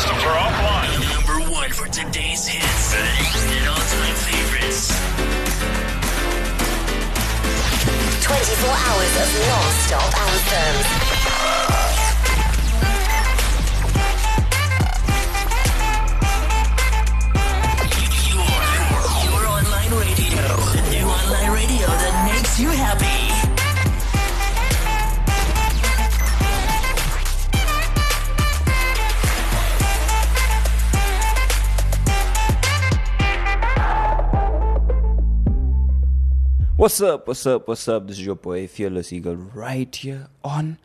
systems are offline. Number one for today's hits and all-time favorites. 24 hours of non-stop anthems. What's up? What's up? What's up? This is your boy Fearless Eagle right here on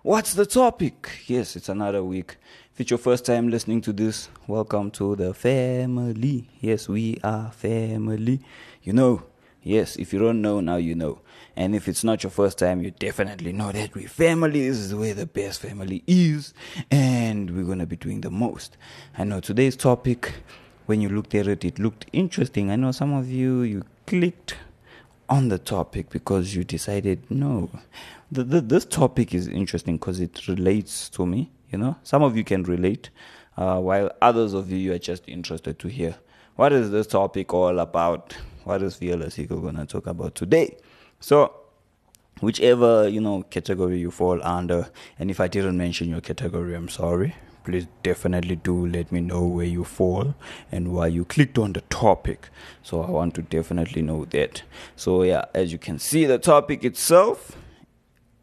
What's the Topic? Yes, it's another week. If it's your first time listening to this, welcome to the family. Yes, we are family. You know, yes, if you don't know, now you know. And if it's not your first time, you definitely know that we family. This is where the best family is, and we're gonna be doing the most. I know today's topic, when you looked at it, it looked interesting. I know some of you, you clicked on the topic because you decided no the, the, this topic is interesting because it relates to me you know? Some of you can relate uh, while others of you are just interested to hear. What is this topic all about? What is eagle going to talk about today? So whichever you know category you fall under and if i didn't mention your category i'm sorry please definitely do let me know where you fall and why you clicked on the topic. So i want to definitely know that. So yeah as you can see the topic itself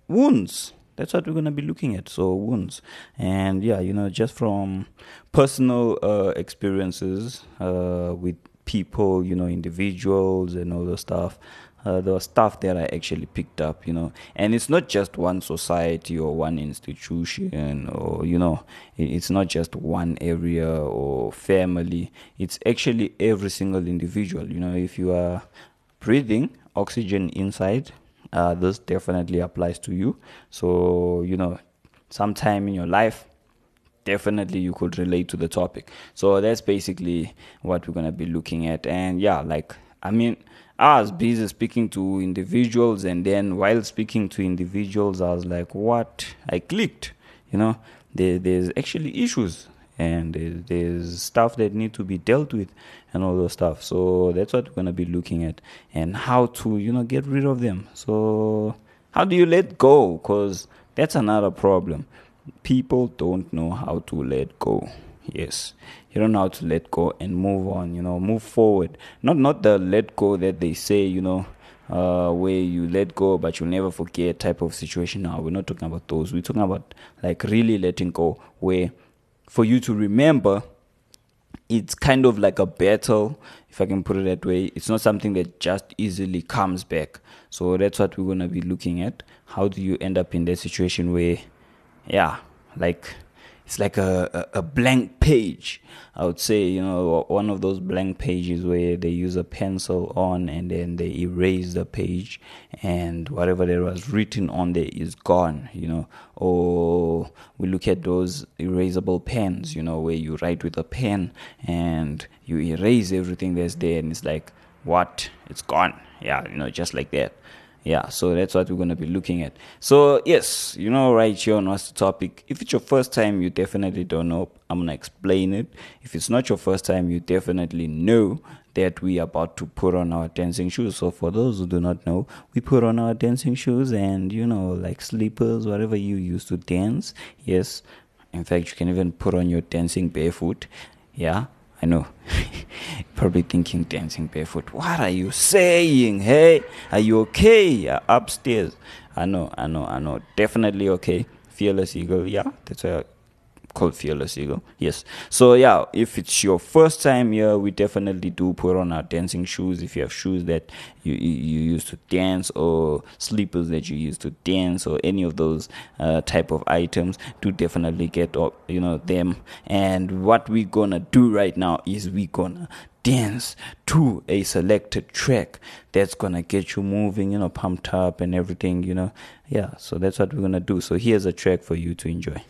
wounds. That's what we're going to be looking at. So wounds. And yeah you know just from personal uh, experiences uh, with people you know individuals and all the stuff uh, the stuff that I actually picked up, you know, and it's not just one society or one institution or you know, it's not just one area or family. It's actually every single individual. You know, if you are breathing oxygen inside, uh, this definitely applies to you. So you know, sometime in your life, definitely you could relate to the topic. So that's basically what we're gonna be looking at. And yeah, like I mean, I was busy speaking to individuals, and then while speaking to individuals, I was like, what? I clicked. You know, there, there's actually issues. And there's, stuff that need to be dealt with, and all those stuff. So that's what we're gonna be looking at, and how to, you know, get rid of them. So how do you let go? Because that's another problem people don't know how to let go yes you don't know how to let go and move on you know move forward not not the let go that they say you know uh, where you let go but you'll never forget type of situation now we're not talking about those we're talking about like really letting go where for you to remember it's kind of like a battle, if I can put it that way. It's not something that just easily comes back. So that's what we're gonna be looking at. How do you end up in that situation where, yeah, like it's like a, a, a blank page. I would say, you know, one of those blank pages where they use a pencil on and then they erase the page and whatever there was written on there is gone, you know. Or we look at those erasable pens, you know, where you write with a pen and you erase everything that's there and it's like, what? It's gone. Yeah, you know, just like that yeah so that's what we're going to be looking at. So yes you know right here on what's the topic if it's your first time you definitely don't know. I'm going to explain it. If it's not your first time you definitely know that we are about to put on our dancing shoes. So for those who do not know we put on our dancing shoes and you know like slippers whatever you use to dance. Yes in fact you can even put on your dancing barefoot. Yeah I know. Probably thinking dancing barefoot. What are you saying? Hey, are you okay? Upstairs. I know, I know, I know. Definitely okay. Fearless Eagle. Yeah, that's a called Fearless Eagle. Yes. So yeah, if it's your first time here, we definitely do put on our dancing shoes. If you have shoes that you you, you use to dance or slippers that you use to dance or any of those uh, type of items, do definitely get up, you know them. And what we're gonna do right now is we're gonna dance to a selected track that's gonna get you moving, you know, pumped up and everything, you know. Yeah, so that's what we're gonna do. So here's a track for you to enjoy.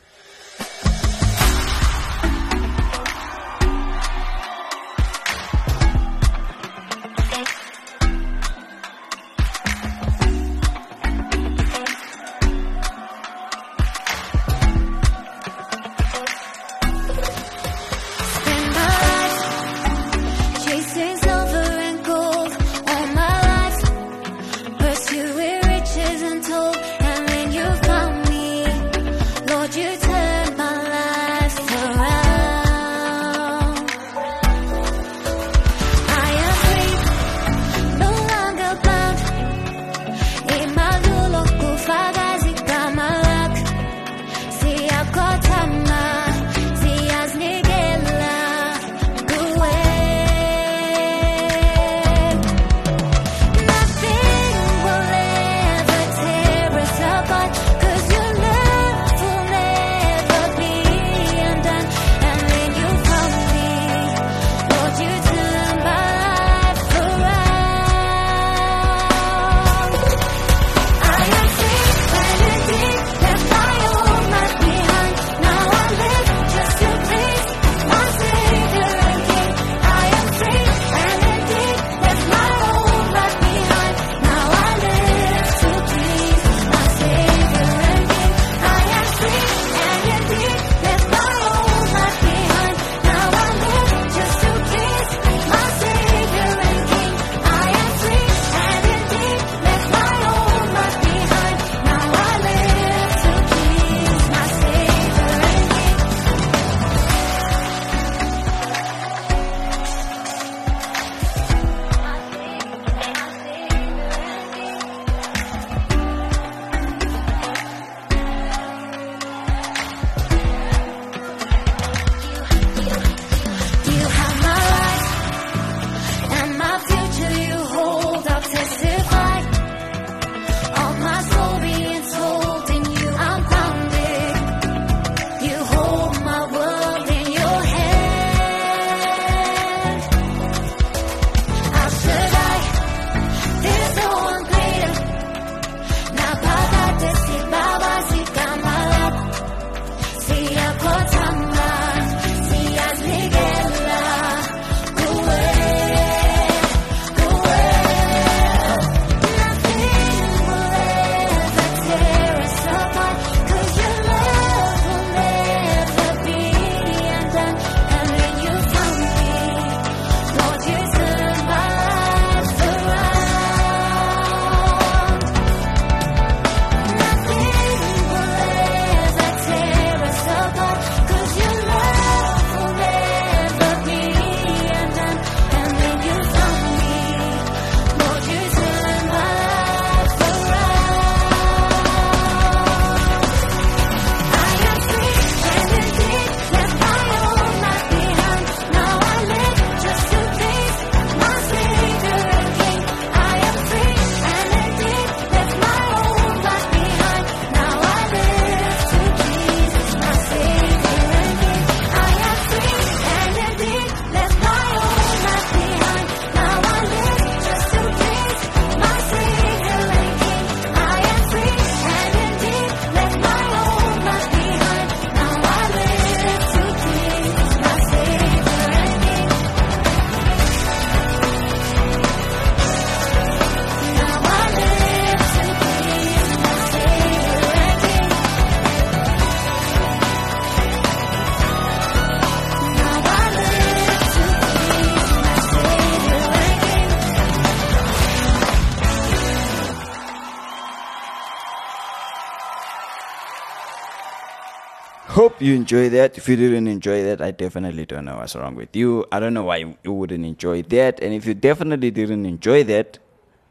You enjoy that. If you didn't enjoy that, I definitely don't know what's wrong with you. I don't know why you wouldn't enjoy that. And if you definitely didn't enjoy that,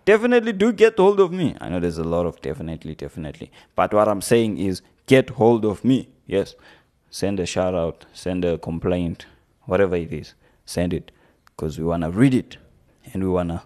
definitely do get hold of me. I know there's a lot of definitely, definitely. But what I'm saying is get hold of me. Yes. Send a shout out, send a complaint, whatever it is, send it. Because we want to read it and we want to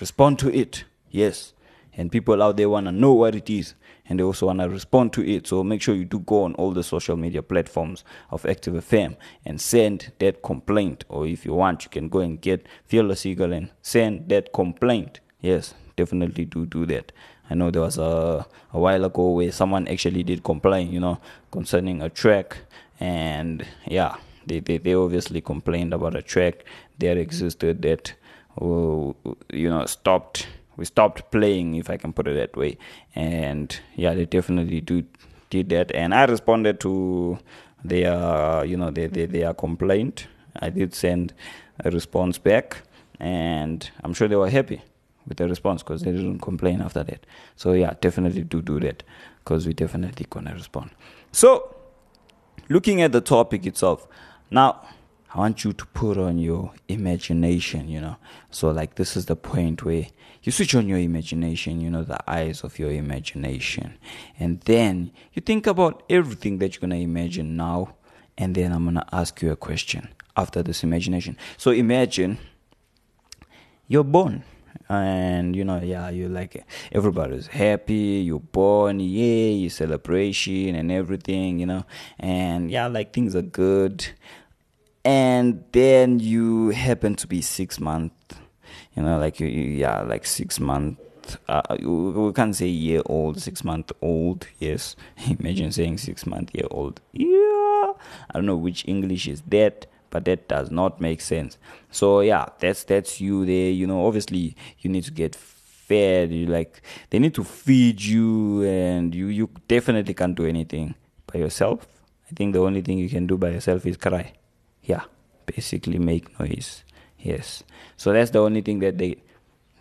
respond to it. Yes. And people out there want to know what it is and they also want to respond to it. So make sure you do go on all the social media platforms of Active FM and send that complaint. Or if you want, you can go and get Fearless Eagle and send that complaint. Yes, definitely do do that. I know there was a, a while ago where someone actually did complain, you know, concerning a track. And yeah, they, they, they obviously complained about a track that existed that, uh, you know, stopped we stopped playing, if I can put it that way. And yeah, they definitely do did that, and I responded to their you know their their, their complaint. I did send a response back, and I'm sure they were happy with the response because they didn't complain after that. So yeah, definitely do do that because we definitely gonna respond. So looking at the topic itself, now I want you to put on your imagination, you know. So like this is the point where you switch on your imagination, you know, the eyes of your imagination. And then you think about everything that you're going to imagine now. And then I'm going to ask you a question after this imagination. So imagine you're born and you know yeah you like everybody's happy you're born you celebration and everything you know and yeah like things are good and then you happen to be six months you know like you, yeah like six months uh, we can't say year old six month old yes. Imagine saying six month year old. Yeah. I don't know which english is that but that does not make sense. So yeah that's that's you there. You know obviously you need to get fed. You like they need to feed you and you you definitely can't do anything by yourself. I think the only thing you can do by yourself is cry yeah basically make noise. Yes. So that's the only thing that they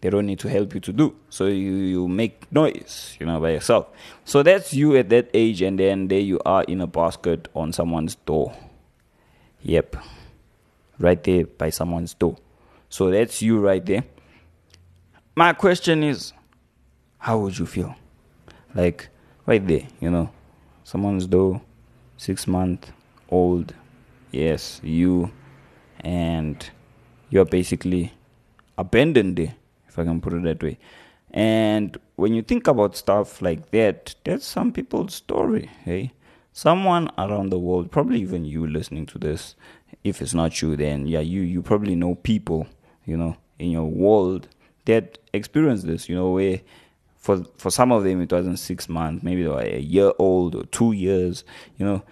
they don't need to help you to do. So you you make noise you know by yourself. So that's you at that age and then there you are in a basket on someone's door. Yep. Right there by someone's door. So that's you right there. My question is how would you feel? Like right there you know someone's door six month old yes you and you're basically abandoned if i can put it that way. And when you think about stuff like that that's some people's story hey? Someone around the world probably even you listening to this if it's not you then yeah you you probably know people you know in your world that experience this you know where for for some of them it wasn't six months maybe they were a year old or two years you know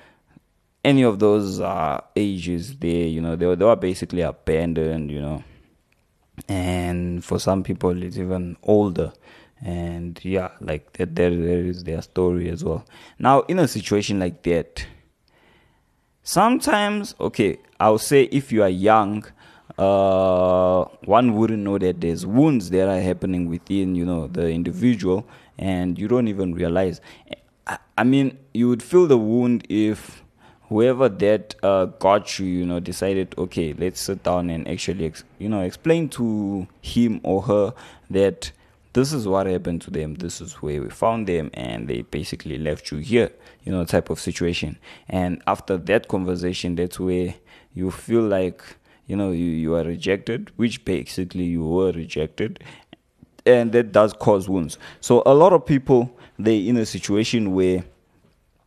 any of those uh, ages there you know they were, they were basically abandoned you know. And for some people it's even older. And yeah like that there, there is their story as well. Now in a situation like that sometimes okay i'll say if you are young uh, one wouldn't know that there's wounds that are happening within you know the individual and you don't even realize. I, I mean you would feel the wound if whoever that uh, got you, you know, decided, okay, let's sit down and actually, ex- you know, explain to him or her that this is what happened to them, this is where we found them, and they basically left you here, you know, type of situation. And after that conversation, that's where you feel like, you know, you, you are rejected, which basically you were rejected, and that does cause wounds. So a lot of people, they in a situation where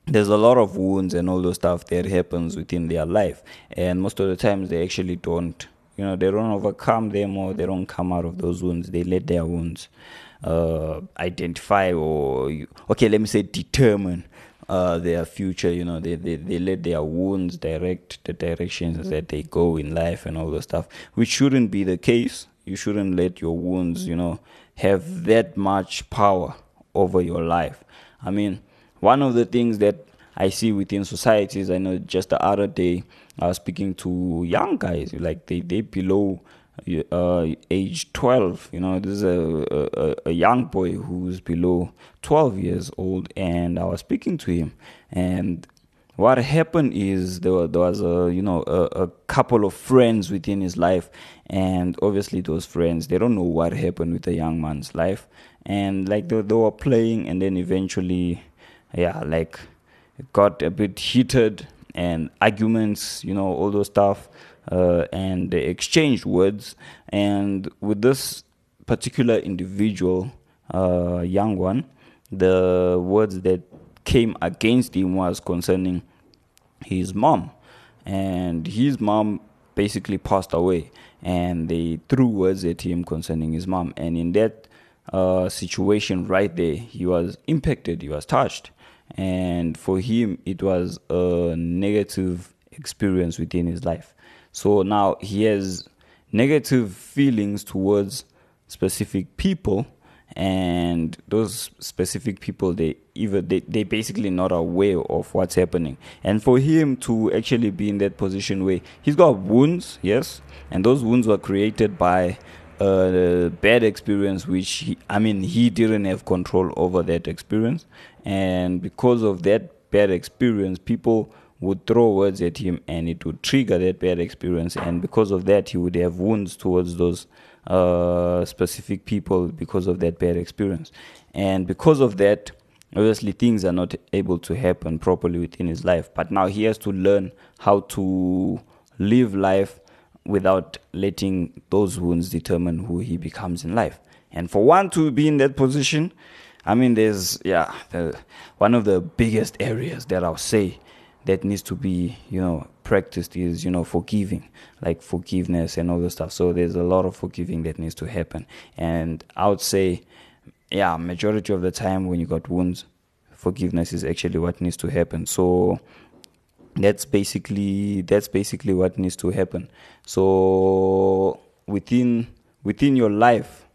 there's a lot of wounds and all those stuff that happens within their life. And most of the times they actually don't you know they don't overcome them or they don't come out of those wounds. They let their wounds uh, identify or okay let me say determine uh, their future. You know they, they they let their wounds direct the directions that they go in life and all those stuff which shouldn't be the case. You shouldn't let your wounds you know have that much power over your life. I mean one of the things that I see within societies, I know just the other day I was speaking to young guys, like they they below uh, age 12. You know, this is a, a, a young boy who's below 12 years old, and I was speaking to him, and what happened is there, were, there was a you know a, a, couple of friends within his life and obviously those friends they don't know what happened with the young man's life and like they, they were playing and then eventually yeah like got a bit heated and arguments you know all those stuff uh, and they exchanged words and with this particular individual uh, young one the words that came against him was concerning his mom. And his mom basically passed away. And they threw words at him concerning his mom. And in that uh, situation right there, he was impacted, he was touched. And for him, it was a negative experience within his life. So now he has negative feelings towards specific people. And those specific people they even they they basically not aware of what's happening. And for him to actually be in that position where he's got wounds yes. And those wounds were created by a bad experience which he, i mean he didn't have control over that experience and because of that bad experience people would throw words at him and it would trigger that bad experience and because of that he would have wounds towards those uh, specific people because of that bad experience. And because of that, obviously things are not able to happen properly within his life. But now he has to learn how to live life without letting those wounds determine who he becomes in life. And for one to be in that position, I mean, there's, yeah, the, one of the biggest areas that I'll say that needs to be, you know, practiced is, you know, forgiving, like forgiveness and all the stuff. So there's a lot of forgiving that needs to happen. And I would say, yeah, majority of the time when you got wounds, forgiveness is actually what needs to happen. So that's basically that's basically what needs to happen. So within within your life,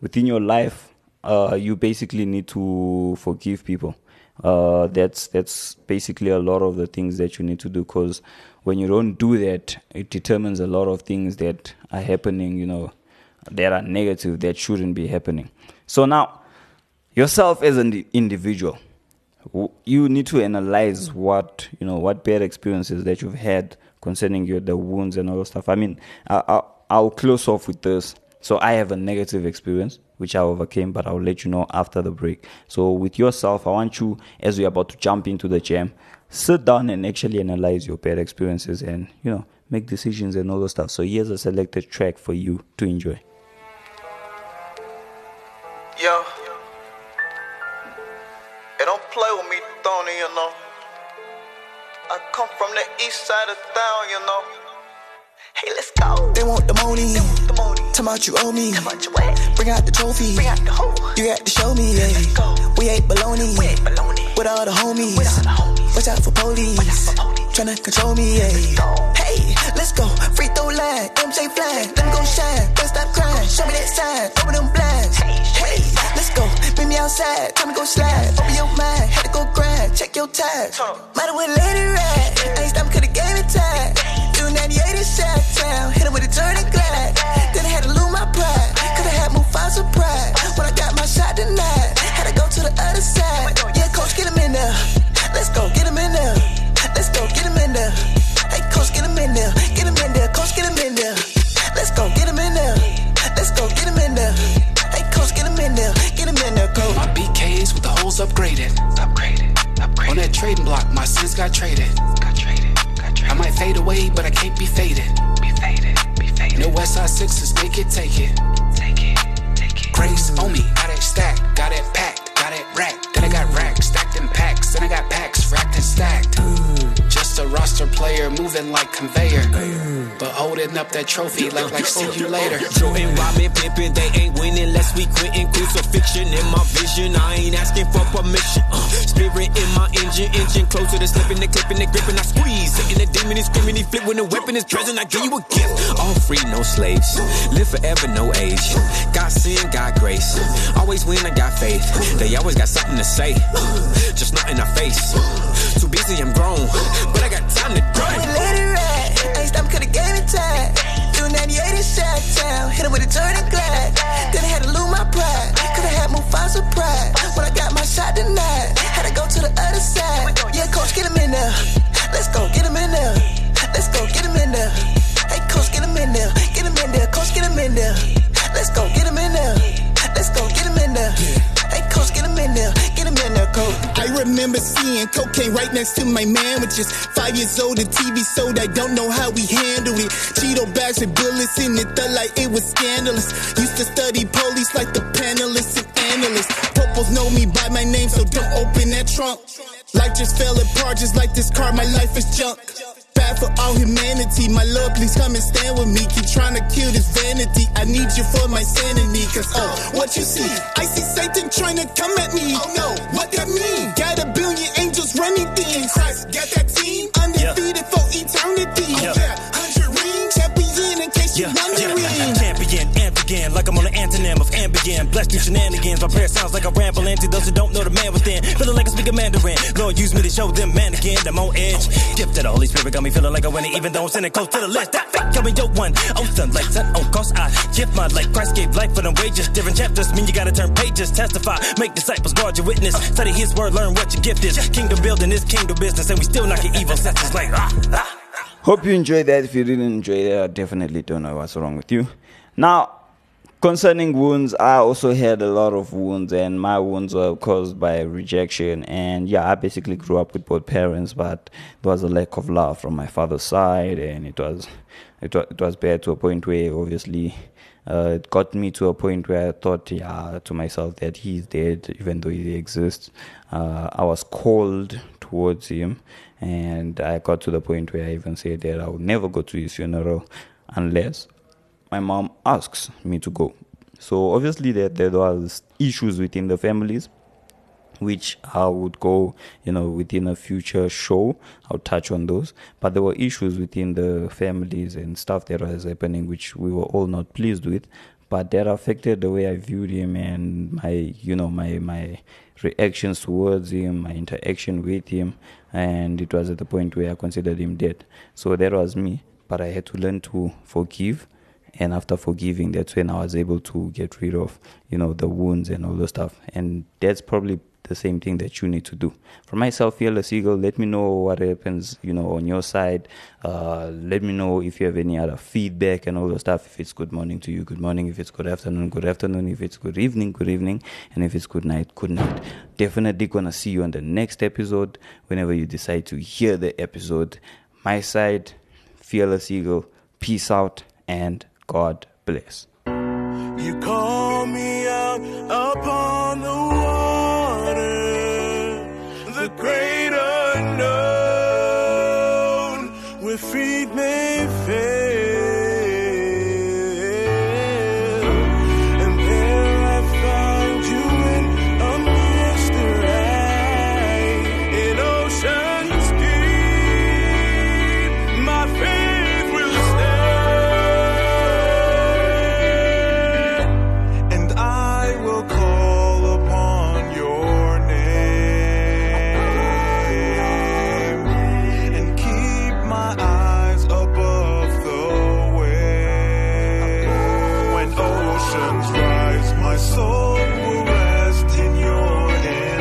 within your life, uh, you basically need to forgive people uh, that's that's basically a lot of the things that you need to do because when you don't do that it determines a lot of things that are happening you know that are negative that shouldn't be happening so now yourself as an individual you need to analyze what you know what bad experiences that you've had concerning your the wounds and all that stuff i mean I, I, i'll close off with this so I have a negative experience which I overcame, but I'll let you know after the break. So with yourself, I want you as we're about to jump into the jam, sit down and actually analyze your bad experiences and you know make decisions and all those stuff. So here's a selected track for you to enjoy. Talking about you owe me. Bring out the trophy. Bring out the hoe. You got to show me. Yeah. We ate baloney. We ate baloney. With all the homies. With all the homies. Watch out for police. Tryna control me. Yeah. Hey, let's go. Free throw line. MJ flying. Let me go shine. Don't stop crying. Show me that sign. Open them blinds. Hey, let's go. Meet me outside. Time to go slide. Open your mind. Had to go grind. Check your time. Have went let ride. I ain't stopping cause the game is time. That trophy like, like, see you later. Jordan, Robin, Pippen, they ain't winning unless we quitting. Crucifixion in my vision, I ain't asking for permission. Uh, spirit in my engine, engine closer to slipping, the clipping, the gripping. I squeeze, hitting the demon, he screaming, he flip when the weapon is present. I give you a gift. All free, no slaves. Live forever, no age. Got sin, got grace. Always win, I got faith. They always got something to say, just not in our face. Too busy, I'm grown, but I got time to We grind. let it ride. I ain't stopping cause the game is tied. Doing 98 in Shot Town. Hit her with a turning glide. Then I had to lose my pride. Cause I had Mufasa pride. When I got my shot tonight, had to go to the other side. Yeah, coach, get him in there. Let's go, get him in there. Let's go, get him in there. Hey, coach, get him in there. Get him in there. Coach, get him in there. Let's go, get him next to my man, which is five years old. The TV sold, I don't know how we handle it. Cheeto bags with bullets in it, thought like it was scandalous. Used to study police like the panelists and analysts. Popos know me by my name, so don't open that trunk. Life just fell apart, just like this car, my life is junk. Bad for all humanity, my lord, please come and stand with me. Keep trying to kill this vanity. I need you for my sanity, cause oh, what you see? I see Satan trying to come at me. Oh no, what that mean? Got a billion angels running things. Christ, got that team undefeated for eternity. Yeah. Yeah, hundred rings, champion in case you Yeah, wondering. yeah, begin like I'm on the antonym of ambient. Blessed through shenanigans, my prayer sounds like a ramble. And to those who don't know the man within, feeling like I speak a Mandarin. Lord, use me to show them man again. I'm on edge. Gift of the Holy Spirit got me feeling like a winner, even though I'm sitting close to the list. That fake coming, yo, one. Oh, son, like son, on course I give my life. Christ gave life for them wages. Different chapters mean you gotta turn pages. Testify, make disciples, guard your witness. Study his word, learn what your gift is. Kingdom building is kingdom business, and we still knocking evil senses like ah, ah. Hope you enjoyed that. If you didn't enjoy that, I definitely don't know what's wrong with you. Now, concerning wounds, I also had a lot of wounds, and my wounds were caused by rejection. And yeah, I basically grew up with both parents, but there was a lack of love from my father's side, and it was it was, it was bad to a point where obviously. Uh, it got me to a point where I thought, yeah, to myself that he's dead, even though he exists. Uh, I was cold towards him, and I got to the point where I even said that I would never go to his funeral unless my mom asks me to go. So obviously there, there was issues within the families which I would go, you know, within a future show. I'll touch on those. But there were issues within the families and stuff that was happening, which we were all not pleased with. But that affected the way I viewed him and my, you know, my my reactions towards him, my interaction with him, and it was at the point where I considered him dead. So that was me. But I had to learn to forgive and after forgiving that's when i was able to get rid of you know the wounds and all the stuff. And that's probably the same thing that you need to do. For myself fearless eagle let me know what happens you know on your side. Uh, let me know if you have any other feedback and all the stuff. If it's good morning to you good morning. If it's good afternoon good afternoon. If it's good evening good evening. And if it's good night good night. Definitely gonna see you on the next episode whenever you decide to hear the episode. My side fearless eagle peace out and God bless. You call me out upon rise, my soul will rest in your embrace,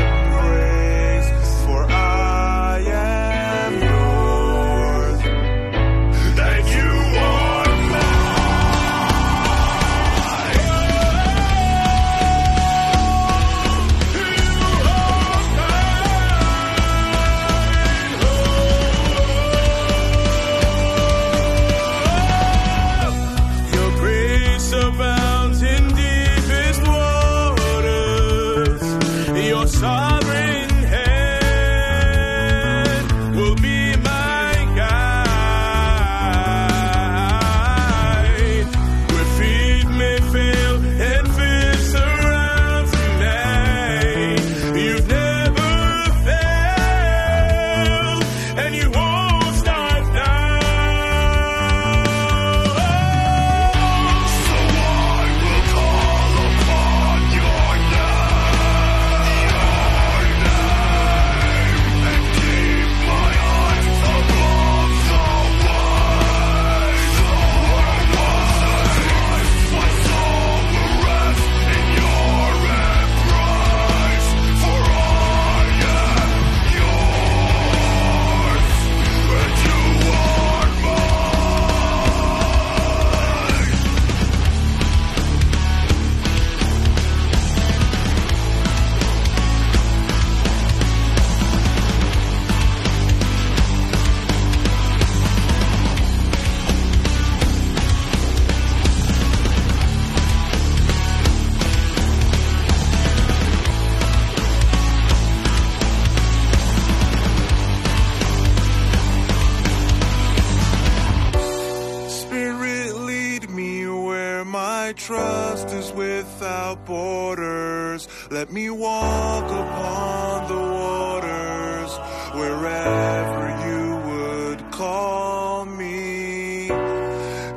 borders. Let me walk upon the waters wherever you would call me.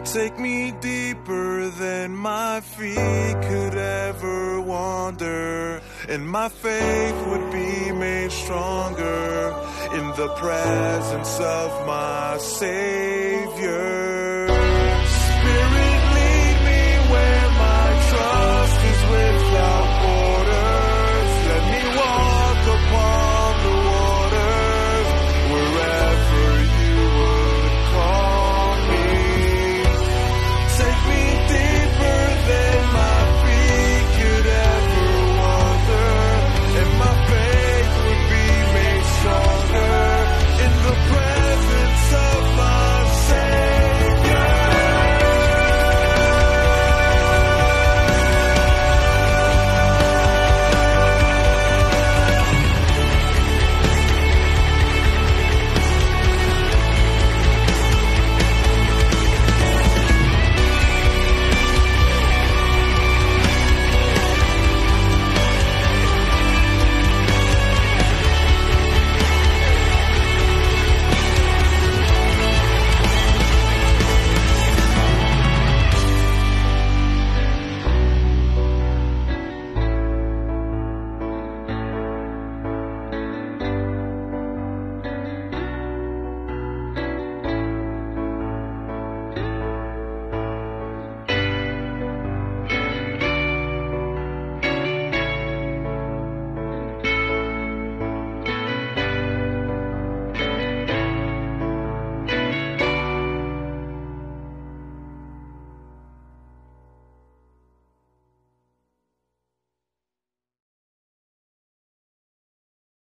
Take me deeper than my feet could ever wander, and my faith would be made stronger in the presence of my Savior.